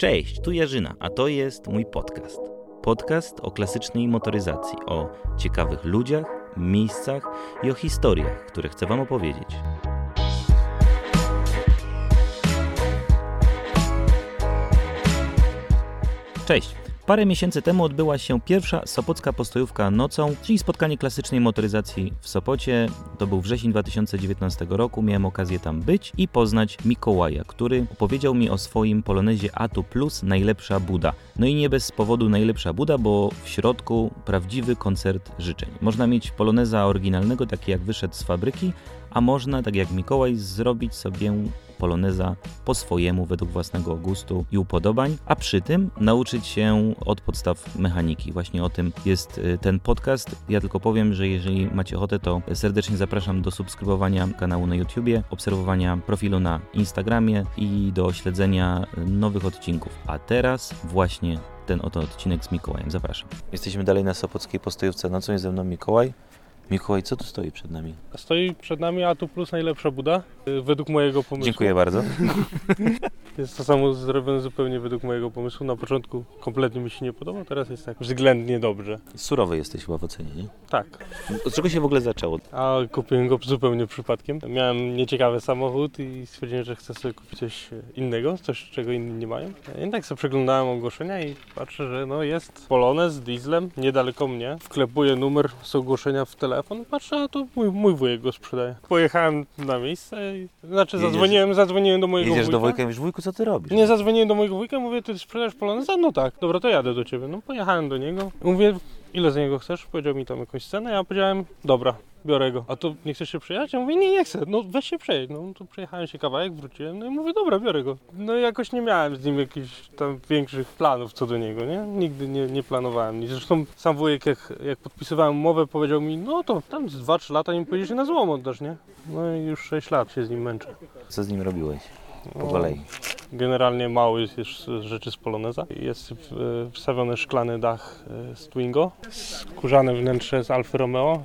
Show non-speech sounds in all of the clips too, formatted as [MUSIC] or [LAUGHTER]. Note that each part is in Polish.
Cześć, tu Jarzyna, a to jest mój podcast. Podcast o klasycznej motoryzacji, o ciekawych ludziach, miejscach i o historiach, które chcę Wam opowiedzieć. Cześć! Parę miesięcy temu odbyła się pierwsza Sopocka postojówka nocą, czyli spotkanie klasycznej motoryzacji w Sopocie. To był wrzesień 2019 roku, miałem okazję tam być i poznać Mikołaja, który opowiedział mi o swoim Polonezie Atu Plus Najlepsza Buda. No i nie bez powodu Najlepsza Buda, bo w środku prawdziwy koncert życzeń. Można mieć Poloneza oryginalnego, taki jak wyszedł z fabryki, a można, tak jak Mikołaj, zrobić sobie poloneza po swojemu, według własnego gustu i upodobań, a przy tym nauczyć się od podstaw mechaniki. Właśnie o tym jest y, ten podcast. Ja tylko powiem, że jeżeli macie ochotę, to serdecznie zapraszam do subskrybowania kanału na YouTubie, obserwowania profilu na Instagramie i do śledzenia nowych odcinków. A teraz właśnie ten oto odcinek z Mikołajem. Zapraszam. Jesteśmy dalej na Sopockiej postojówce. Na co jest ze mną Mikołaj? Mikołaj, co tu stoi przed nami? Stoi przed nami Atu Plus najlepsza Buda, y, według mojego pomysłu. Dziękuję bardzo. [LAUGHS] Jest to samo zrobione zupełnie według mojego pomysłu. Na początku kompletnie mi się nie podobał, teraz jest tak względnie dobrze. Surowy jesteś chyba w ocenie, nie? Tak, Od czego się w ogóle zaczęło? a kupiłem go zupełnie przypadkiem. Miałem nieciekawy samochód i stwierdziłem, że chcę sobie kupić coś innego, coś czego inni nie mają. I tak sobie przeglądałem ogłoszenia i patrzę, że no jest Polonez z dieslem niedaleko mnie. Wklepuję numer z ogłoszenia w telefon, patrzę, a to mój, mój wujek go sprzedaje. Pojechałem na miejsce i znaczy Jedziesz- zadzwoniłem, zadzwoniłem do mojego Jedziesz do wujka. wujka i mówisz, wujku, co ty robisz? Nie zadzwoniłem do mojego wujka, mówię, ty sprzedasz poloneza? No tak, dobra, to jadę do ciebie. No pojechałem do niego, mówię, ile za niego chcesz? Powiedział mi tam jakąś cenę, ja powiedziałem, dobra, biorę go. A to nie chcesz się przejechać? Ja mówię, nie, nie chcę, no weź się przejedź. No to przejechałem się kawałek, wróciłem, no i mówię, dobra, biorę go. No i jakoś nie miałem z nim jakichś tam większych planów co do niego, nie? Nigdy nie, nie planowałem nic. Zresztą sam wujek, jak, jak podpisywałem umowę, powiedział mi, no to tam z 2-3 lata nim pojedziesz i na złom oddasz, nie? No i już 6 lat się z nim męczę. Co z nim robiłeś? Po No, kolei. Generalnie mały jest już rzeczy z Poloneza. Jest w- wstawiony szklany dach e, z Twingo, skórzane wnętrze z Alfa Romeo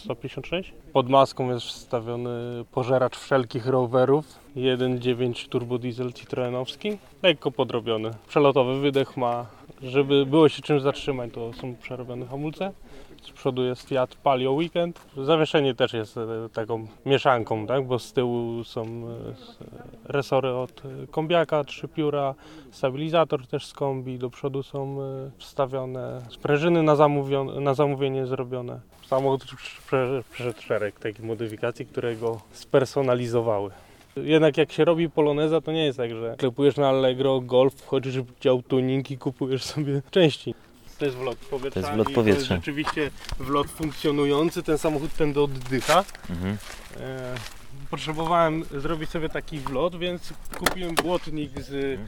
156. Pod maską jest wstawiony pożeracz wszelkich rowerów 1.9 turbo diesel citroenowski, lekko podrobiony. Przelotowy wydech ma, żeby było się czym zatrzymać, to są przerobione hamulce. Z przodu jest Fiat Palio Weekend. Zawieszenie też jest e, taką mieszanką, tak? bo z tyłu są e, resory od kombiaka, trzy pióra, stabilizator też z kombi, do przodu są e, wstawione sprężyny na, na zamówienie zrobione. Samochód prze- przeszedł szereg takich modyfikacji, które go spersonalizowały. Jednak jak się robi poloneza, to nie jest tak, że klepujesz na Allegro Golf, wchodzisz w dział tuning i kupujesz sobie części. To jest wlot powietrza. To jest wlot powietrza. To jest rzeczywiście wlot funkcjonujący, ten samochód tędy oddycha. Mhm. E, potrzebowałem zrobić sobie taki wlot, więc kupiłem błotnik z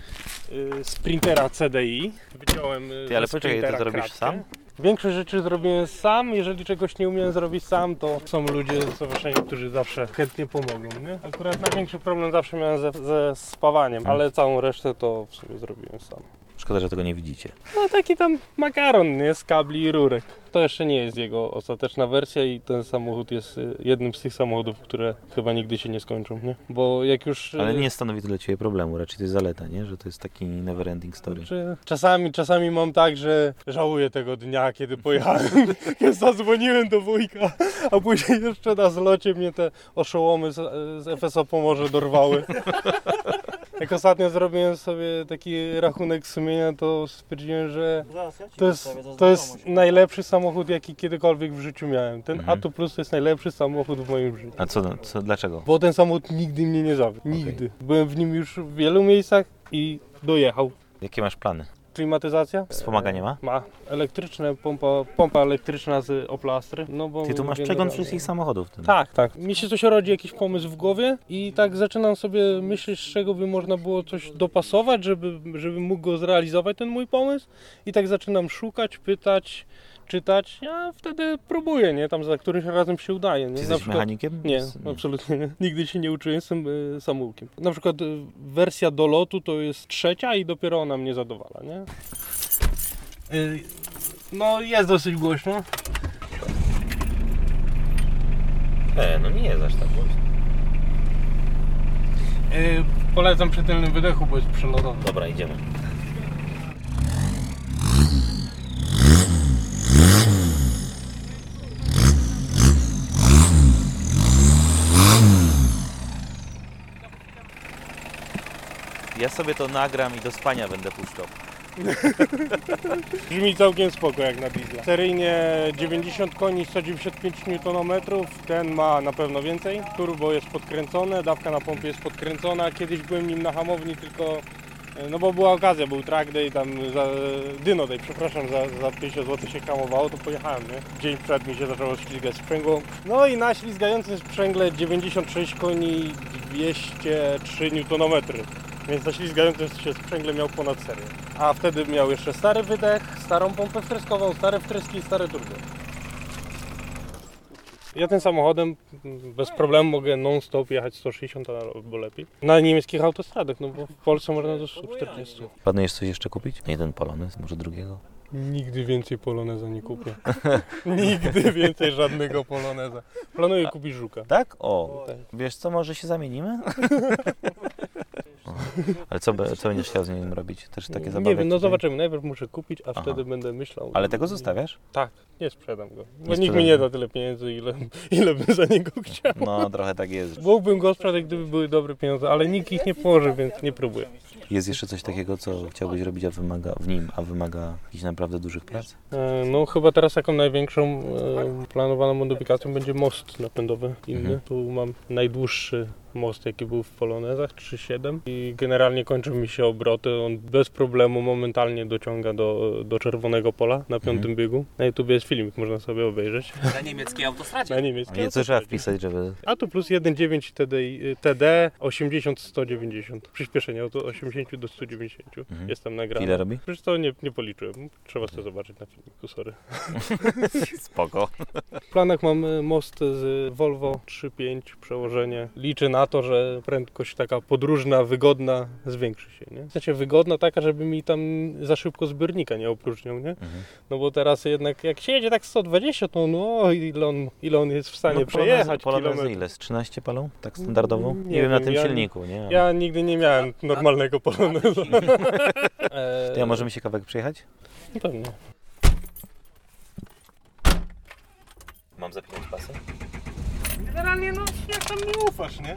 e, Sprintera CDI. Wyciąłem e, Mhm. Ty, ale ze poczekaj, Sprintera zrobisz kratkę. sam? Większość rzeczy zrobiłem sam. Jeżeli czegoś nie umiem zrobić sam, to są ludzie z stowarzyszenia, którzy zawsze chętnie pomogą. Nie? Akurat największy problem zawsze miałem ze, ze spawaniem, ale całą resztę to w sumie zrobiłem sam. Szkoda, że tego nie widzicie. No taki tam makaron, nie? Z kabli i rurek. To jeszcze nie jest jego ostateczna wersja i ten samochód jest y, jednym z tych samochodów, które chyba nigdy się nie skończą, nie? Bo jak już... Ale y, nie stanowi to dla Ciebie problemu, raczej to jest zaleta, nie? Że to jest taki never ending story. Czy czasami, czasami mam tak, że żałuję tego dnia, kiedy pojechałem. [LAUGHS] Ja zadzwoniłem do wujka, a później jeszcze na zlocie mnie te oszołomy z, z FSO Pomorze dorwały. [LAUGHS] Jak ostatnio zrobiłem sobie taki rachunek sumienia, to stwierdziłem, że to jest, to jest najlepszy samochód, jaki kiedykolwiek w życiu miałem. Ten Mhm. Atu Plus to jest najlepszy samochód w moim życiu. A co, co dlaczego? Bo ten samochód nigdy mnie nie zawiódł. Nigdy. Byłem w nim już w wielu miejscach i dojechał. Jakie masz plany? Klimatyzacja? Wspomaganie ma? Ma. Elektryczne, pompa, pompa elektryczna z Opla Astry. No bo Ty tu masz generalnie- przegląd wszystkich samochodów. Tym. Tak, tak. Mi się coś rodzi, jakiś pomysł w głowie i tak zaczynam sobie myśleć, z czego by można było coś dopasować, żeby, żeby mógł go zrealizować, ten mój pomysł. I tak zaczynam szukać, pytać, czytać, a wtedy próbuję, nie? Tam za którymś razem się udaje, nie? Jesteś przykład- mechanikiem? nie, S- absolutnie nie. Nigdy się nie uczyłem, jestem y, samoukiem. Na przykład y, wersja do lotu to jest trzecia i dopiero ona mnie zadowala, nie? Y, No jest dosyć głośno. E, no nie jest aż tak głośno. Y, Polecam przy tylnym wydechu, bo jest przelotowy. Dobra, idziemy. Ja sobie to nagram i do spania będę puszczał. Brzmi całkiem spoko jak na diesla. Seryjnie 90 koni, 195 Nm, ten ma na pewno więcej. Turbo jest podkręcone, dawka na pompie jest podkręcona. Kiedyś byłem nim na hamowni, tylko e, no bo była okazja, był track day, tam za, dyno day, przepraszam, za, za 50 zł się hamowało, to pojechałem, nie? Dzień przed mi się zaczęło ślizgać sprzęgło. No i na ślizgającym sprzęgle 96 koni, 203 Nm. Więc na ślizgającym się sprzęgle miał ponad serię. A wtedy miał jeszcze stary wydech, starą pompę wtryskową, stare wtryski i stare turbo. Ja tym samochodem bez problemu mogę non-stop jechać 160 albo lepiej. Na niemieckich autostradach, no bo w Polsce można do 140. Planujesz coś jeszcze kupić? Jeden Polonez, może drugiego? Nigdy więcej Poloneza nie kupię. [LAUGHS] Nigdy więcej żadnego Poloneza. Planuję kupić Żuka. Tak? O, Tak. wiesz co, może się zamienimy? [LAUGHS] [LAUGHS] Ale co, co będziesz chciał z nim robić? Też takie zabawy? Nie wiem, no tutaj? zobaczymy. Najpierw muszę kupić, a Aha. wtedy będę myślał. Ale tego zostawiasz? Tak, nie sprzedam go. Bo Nie nikt mi sprzedam. nie da tyle pieniędzy, ile, [LAUGHS] ile bym za niego chciał. No, trochę tak jest. Mógłbym go sprzedać, gdyby były dobre pieniądze, ale nikt ich nie położy, więc nie próbuję. Jest jeszcze coś takiego, co chciałbyś robić, a wymaga w nim, a wymaga jakichś naprawdę dużych prac? E, No chyba teraz taką największą e, planowaną modyfikacją będzie most napędowy inny. Mhm. Tu mam najdłuższy most, jaki był w Polonezach, 3,7 i generalnie kończą mi się obroty. On bez problemu momentalnie dociąga do, do czerwonego pola na piątym Mhm. biegu. Na YouTube jest filmik, można sobie obejrzeć. Na niemieckiej autostradzie. Na niemieckim. Nie, co trzeba wpisać, żeby... A tu plus 1,9 TD, TD 80-190. Przyspieszenie od 80 do 190 Mhm. jest tam nagrane. Ile robi? Przecież to nie, nie policzyłem. Trzeba sobie zobaczyć na filmiku, sorry. [LAUGHS] Spoko. W planach mam y, most z Volvo 3.5 przełożenie. Liczę na to, że prędkość taka podróżna, wygodna zwiększy się. Nie? W sensie wygodna taka, żeby mi tam za szybko zbiornika nie opróżniał, nie? Mhm. No bo teraz jednak jak się jedzie tak 120, to no ile on, ile on jest w stanie No, przejechać Polonezy kilometrów. ile? Z 13 palą? Tak standardowo? Nie, Nie wiem na tym ja- silniku, nie? Ale- Ja nigdy nie miałem normalnego poloneza. [LAUGHS] To ja możemy się kawałek przyjechać? Pewnie. Mam zapinać pasy? Generalnie no jak tam mi ufasz, nie?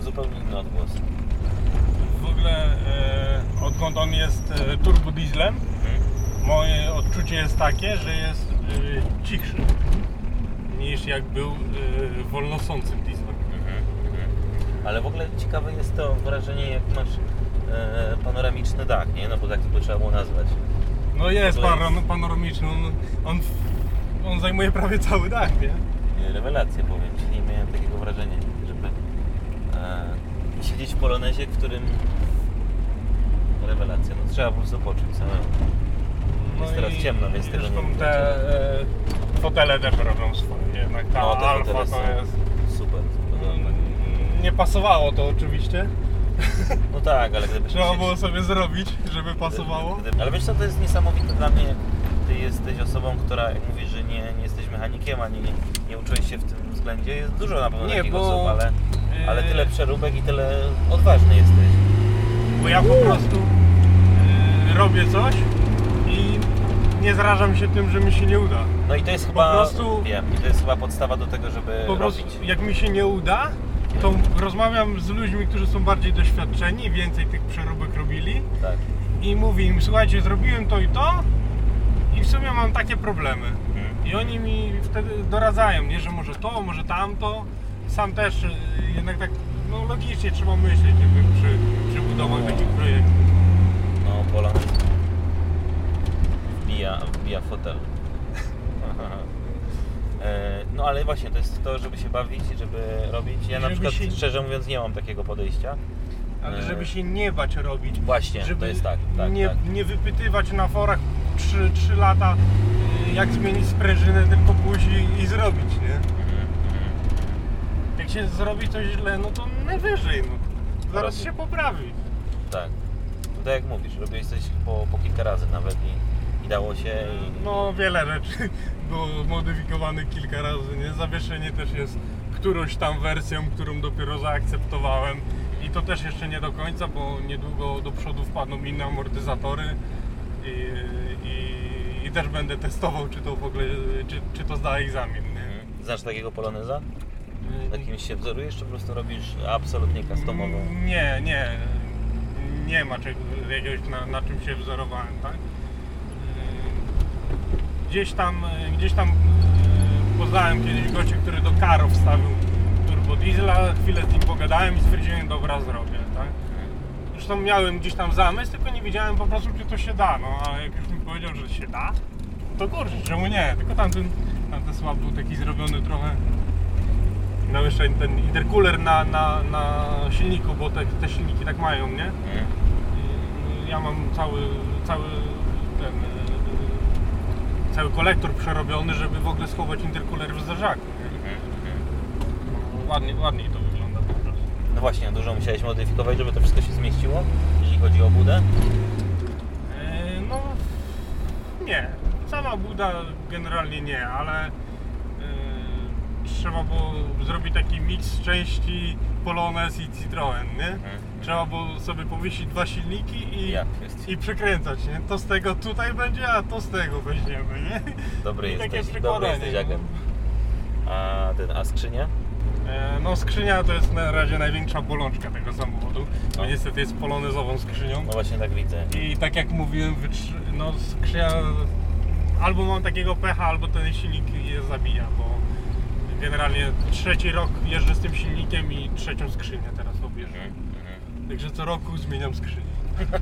[LAUGHS] Zupełnie inny odgłos. W ogóle e, odkąd on jest e, turbo dieslem, moje odczucie jest takie, że jest e, cichszy niż jak był e, wolnosącym dieslem. Ale w ogóle ciekawe jest to wrażenie, jak masz e, panoramiczny dach, nie? No bo tak to by trzeba było nazwać. No jest To jest- paron- panoramiczny, on, on, on zajmuje prawie cały dach, nie? Nie, Rewelacja, powiem Ci, nie miałem takiego wrażenia, żeby e, siedzieć w polonezie, w którym... Rewelacja, no trzeba po prostu poczuć samemu. Jest teraz ciemno, więc i tego nie zresztą widać. te e, fotele też robią swoje, jednak ta No, te alfa fotele to są jest... Super. Mm, Nie pasowało to oczywiście. [LAUGHS] No tak, ale gdyby Trzeba siedzieć- było sobie zrobić, żeby pasowało. Gdyby- Ale wiesz co, to jest niesamowite dla mnie. Ty jesteś osobą, która, jak mówisz, że nie, nie jesteś mechanikiem, ani nie, nie uczyłeś się w tym względzie. Jest dużo na pewno Nie, takich bo- osób, ale, ale Yy, tyle przeróbek i tyle odważny jesteś. Bo ja po prostu yy, robię coś i nie zrażam się tym, że mi się nie uda. No i to jest chyba, prostu- wiem, i to jest chyba podstawa do tego, żeby Po robić. prostu jak mi się nie uda, to rozmawiam z ludźmi, którzy są bardziej doświadczeni, więcej tych przeróbek robili Tak. i mówię im, słuchajcie, zrobiłem to i to i w sumie mam takie problemy. Mhm. I oni mi wtedy doradzają, nie, że może to, może tamto. Sam też y, jednak tak no, logicznie trzeba myśleć jakby przy, przy budowach No. takich projektów. No, Polonez wbija, wbija fotel. [LAUGHS] E, No ale właśnie, to jest to, żeby się bawić, żeby robić. Ja na Żeby przykład, się- szczerze mówiąc, nie mam takiego podejścia. Ale E, żeby się nie bać robić. Właśnie, żeby to jest tak, tak, nie, tak. nie wypytywać na forach 3, 3 lata y, jak zmienić sprężynę, tylko pójść i, zrobić, nie? Mhm, mhm. Jak się zrobi coś źle, no to najwyżej, no. Zaraz Robi- się poprawi. Tak. To tak jak mówisz, robiłeś coś po, po kilka razy nawet i, i dało się i... No wiele rzeczy [LAUGHS] było modyfikowanych kilka razy, nie? Zawieszenie też jest którąś tam wersją, którą dopiero zaakceptowałem i to też jeszcze nie do końca, bo niedługo do przodu wpadną inne amortyzatory i, i, i też będę testował, czy to w ogóle, czy, czy to zda egzamin, nie? Znasz takiego poloneza? Na kimś się wzorujesz, czy po prostu robisz absolutnie customową? Nie, nie. Nie ma czego, jakiegoś na, na czym się wzorowałem, tak? Gdzieś tam, yy, gdzieś tam yy, poznałem kiedyś gościa, który do Karo wstawił turbo diesla, chwilę z nim pogadałem i stwierdziłem, dobra, zrobię, tak? Zresztą miałem gdzieś tam zamysł, tylko nie wiedziałem po prostu, czy to się da, no a jak już mi powiedział, że się da, to kurczę, czemu nie? Tylko tamten, tamten słab był taki zrobiony trochę Miał jeszcze ten intercooler na, na, na silniku, bo te, te silniki tak mają, nie? Mhm. Ja mam cały, cały ten e, cały kolektor przerobiony, żeby w ogóle schować intercooler w zderzaku. Mhm, mhm. No, Ładnie, ładniej to wygląda po prostu. No właśnie, dużo musiałeś modyfikować, żeby to wszystko się zmieściło, jeśli chodzi o budę. E, No nie, sama buda generalnie nie, ale e, trzeba było zrobić taki miks części Polones i Citroen, nie? Mhm. Trzeba było sobie powiesić dwa silniki i, Jak jest? i przykręcać, nie? To z tego tutaj będzie, a to z tego weźmiemy, nie? Dobry I takie jesteś, dobry jesteś agent. A ten, a skrzynia? E, No skrzynia to jest na razie największa bolączka tego samochodu, bo No. niestety jest polonezową skrzynią. No właśnie tak widzę. I tak jak mówiłem, wytrzy... no skrzynia albo mam takiego pecha, albo ten silnik je zabija, bo generalnie trzeci rok jeżdżę z tym silnikiem i trzecią skrzynię teraz objeżdżam. Mhm. Także co roku zmieniam skrzynię.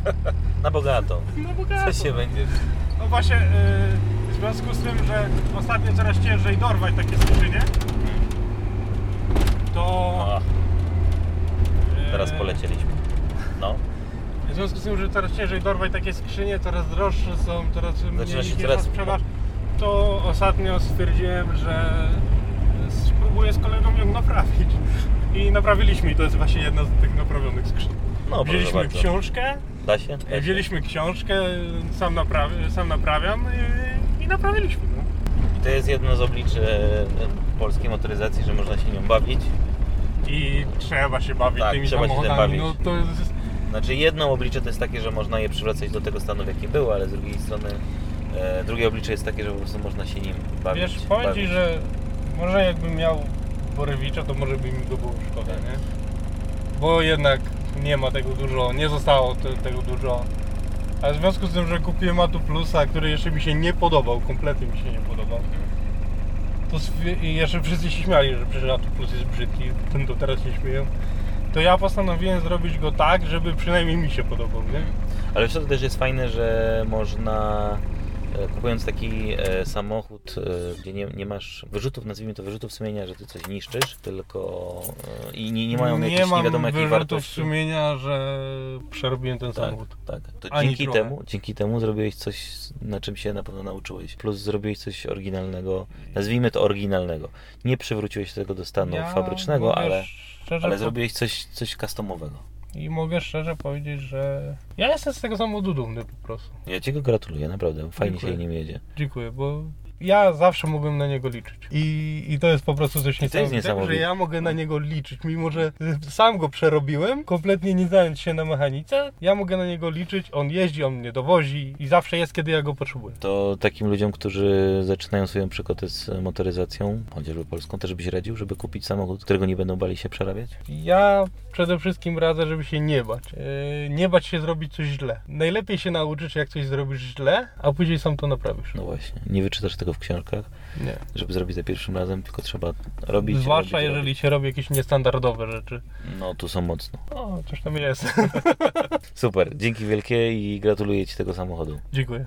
[LAUGHS] Na bogato. No bo Co się będzie? No właśnie, yy, w związku z tym, że ostatnio coraz ciężej dorwać takie skrzynie, to... O, teraz yy, polecieliśmy. No. W związku z tym, że coraz ciężej dorwać takie skrzynie, coraz droższe są, coraz mniej Zaczyna się ich na sprzedaż, to ostatnio stwierdziłem, że spróbuję z kolegą ją naprawić. I naprawiliśmy i to jest właśnie jedna z tych naprawionych skrzyń. No, Wzięliśmy książkę, Da się? Da się. wzięliśmy książkę, sam, naprawi, sam naprawiam i, i naprawiliśmy. No. I to jest jedno z obliczy e, polskiej motoryzacji, że można się nią bawić. I trzeba się bawić Tak, tymi trzeba się samochodami. bawić. No to jest, Znaczy jedno oblicze to jest takie, że można je przywracać do tego stanu, w jakim było, ale z drugiej strony e, drugie oblicze jest takie, że po prostu można się nim bawić. wiesz, powiem bawić. Ci, że może jakbym miał Borewicza, to może by mi go było szkoda, nie? Bo jednak nie ma tego dużo, nie zostało te, tego dużo. A w związku z tym, że kupiłem Atu Plusa, który jeszcze mi się nie podobał, kompletnie mi się nie podobał. To jeszcze wszyscy się śmiali, że przecież Atu Plus jest brzydki, tym to teraz się śmieją. To ja postanowiłem zrobić go tak, żeby przynajmniej mi się podobał, nie? Ale to też jest fajne, że można kupując taki e, samochód, e, gdzie nie, nie masz wyrzutów, nazwijmy to wyrzutów sumienia, że ty coś niszczysz, tylko e, i nie, nie mają nie jakichś nie wiadomo jakich wyrzutów wartości. sumienia, że przerobiłem ten Tak, samochód. tak. To Ani dzięki trochę. temu, dzięki temu zrobiłeś coś, na czym się na pewno nauczyłeś. Plus zrobiłeś coś oryginalnego, nazwijmy to oryginalnego. Nie przywróciłeś tego do stanu Ja fabrycznego, ale, szczerze ale zrobiłeś coś, coś customowego. I mogę szczerze powiedzieć, że ja jestem z tego samochodu dumny po prostu. Ja Ci go gratuluję, naprawdę. Fajnie Dziękuję. się nim jedzie. Dziękuję, bo ja zawsze mogłem na niego liczyć. I, i to jest po prostu coś niesamowitego, że ja mogę na niego liczyć, mimo że y, sam go przerobiłem, kompletnie nie znając się na mechanice, ja mogę na niego liczyć, on jeździ, on mnie dowozi i zawsze jest, kiedy ja go potrzebuję. To takim ludziom, którzy zaczynają swoją przygodę z motoryzacją, chociażby polską, też byś radził, żeby kupić samochód, którego nie będą bali się przerabiać? Ja przede wszystkim radzę, żeby się nie bać. Yy, nie bać się zrobić coś źle. Najlepiej się nauczyć, jak coś zrobisz źle, a później sam to naprawisz. No właśnie, nie wyczytasz tego w książkach, Nie. żeby zrobić za pierwszym razem, tylko trzeba robić. Zwłaszcza robić, jeżeli się robi jakieś niestandardowe rzeczy. robić. No, tu są mocno. O, coś tam jest. [LAUGHS] Super, dzięki wielkie i gratuluję Ci tego samochodu. Dziękuję.